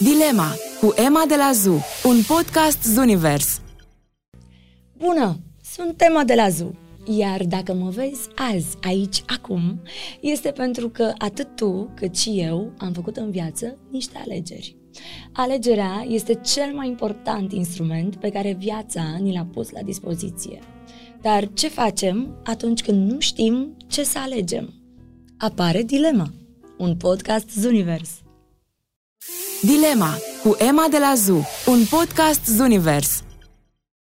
Dilema cu Emma de la ZU, un podcast Zunivers. Bună! Sunt Emma de la ZU. Iar dacă mă vezi azi, aici, acum, este pentru că atât tu cât și eu am făcut în viață niște alegeri. Alegerea este cel mai important instrument pe care viața ni l-a pus la dispoziție. Dar ce facem atunci când nu știm ce să alegem? Apare Dilema, un podcast Zunivers. Dilema cu Emma de la ZU, un podcast Zunivers.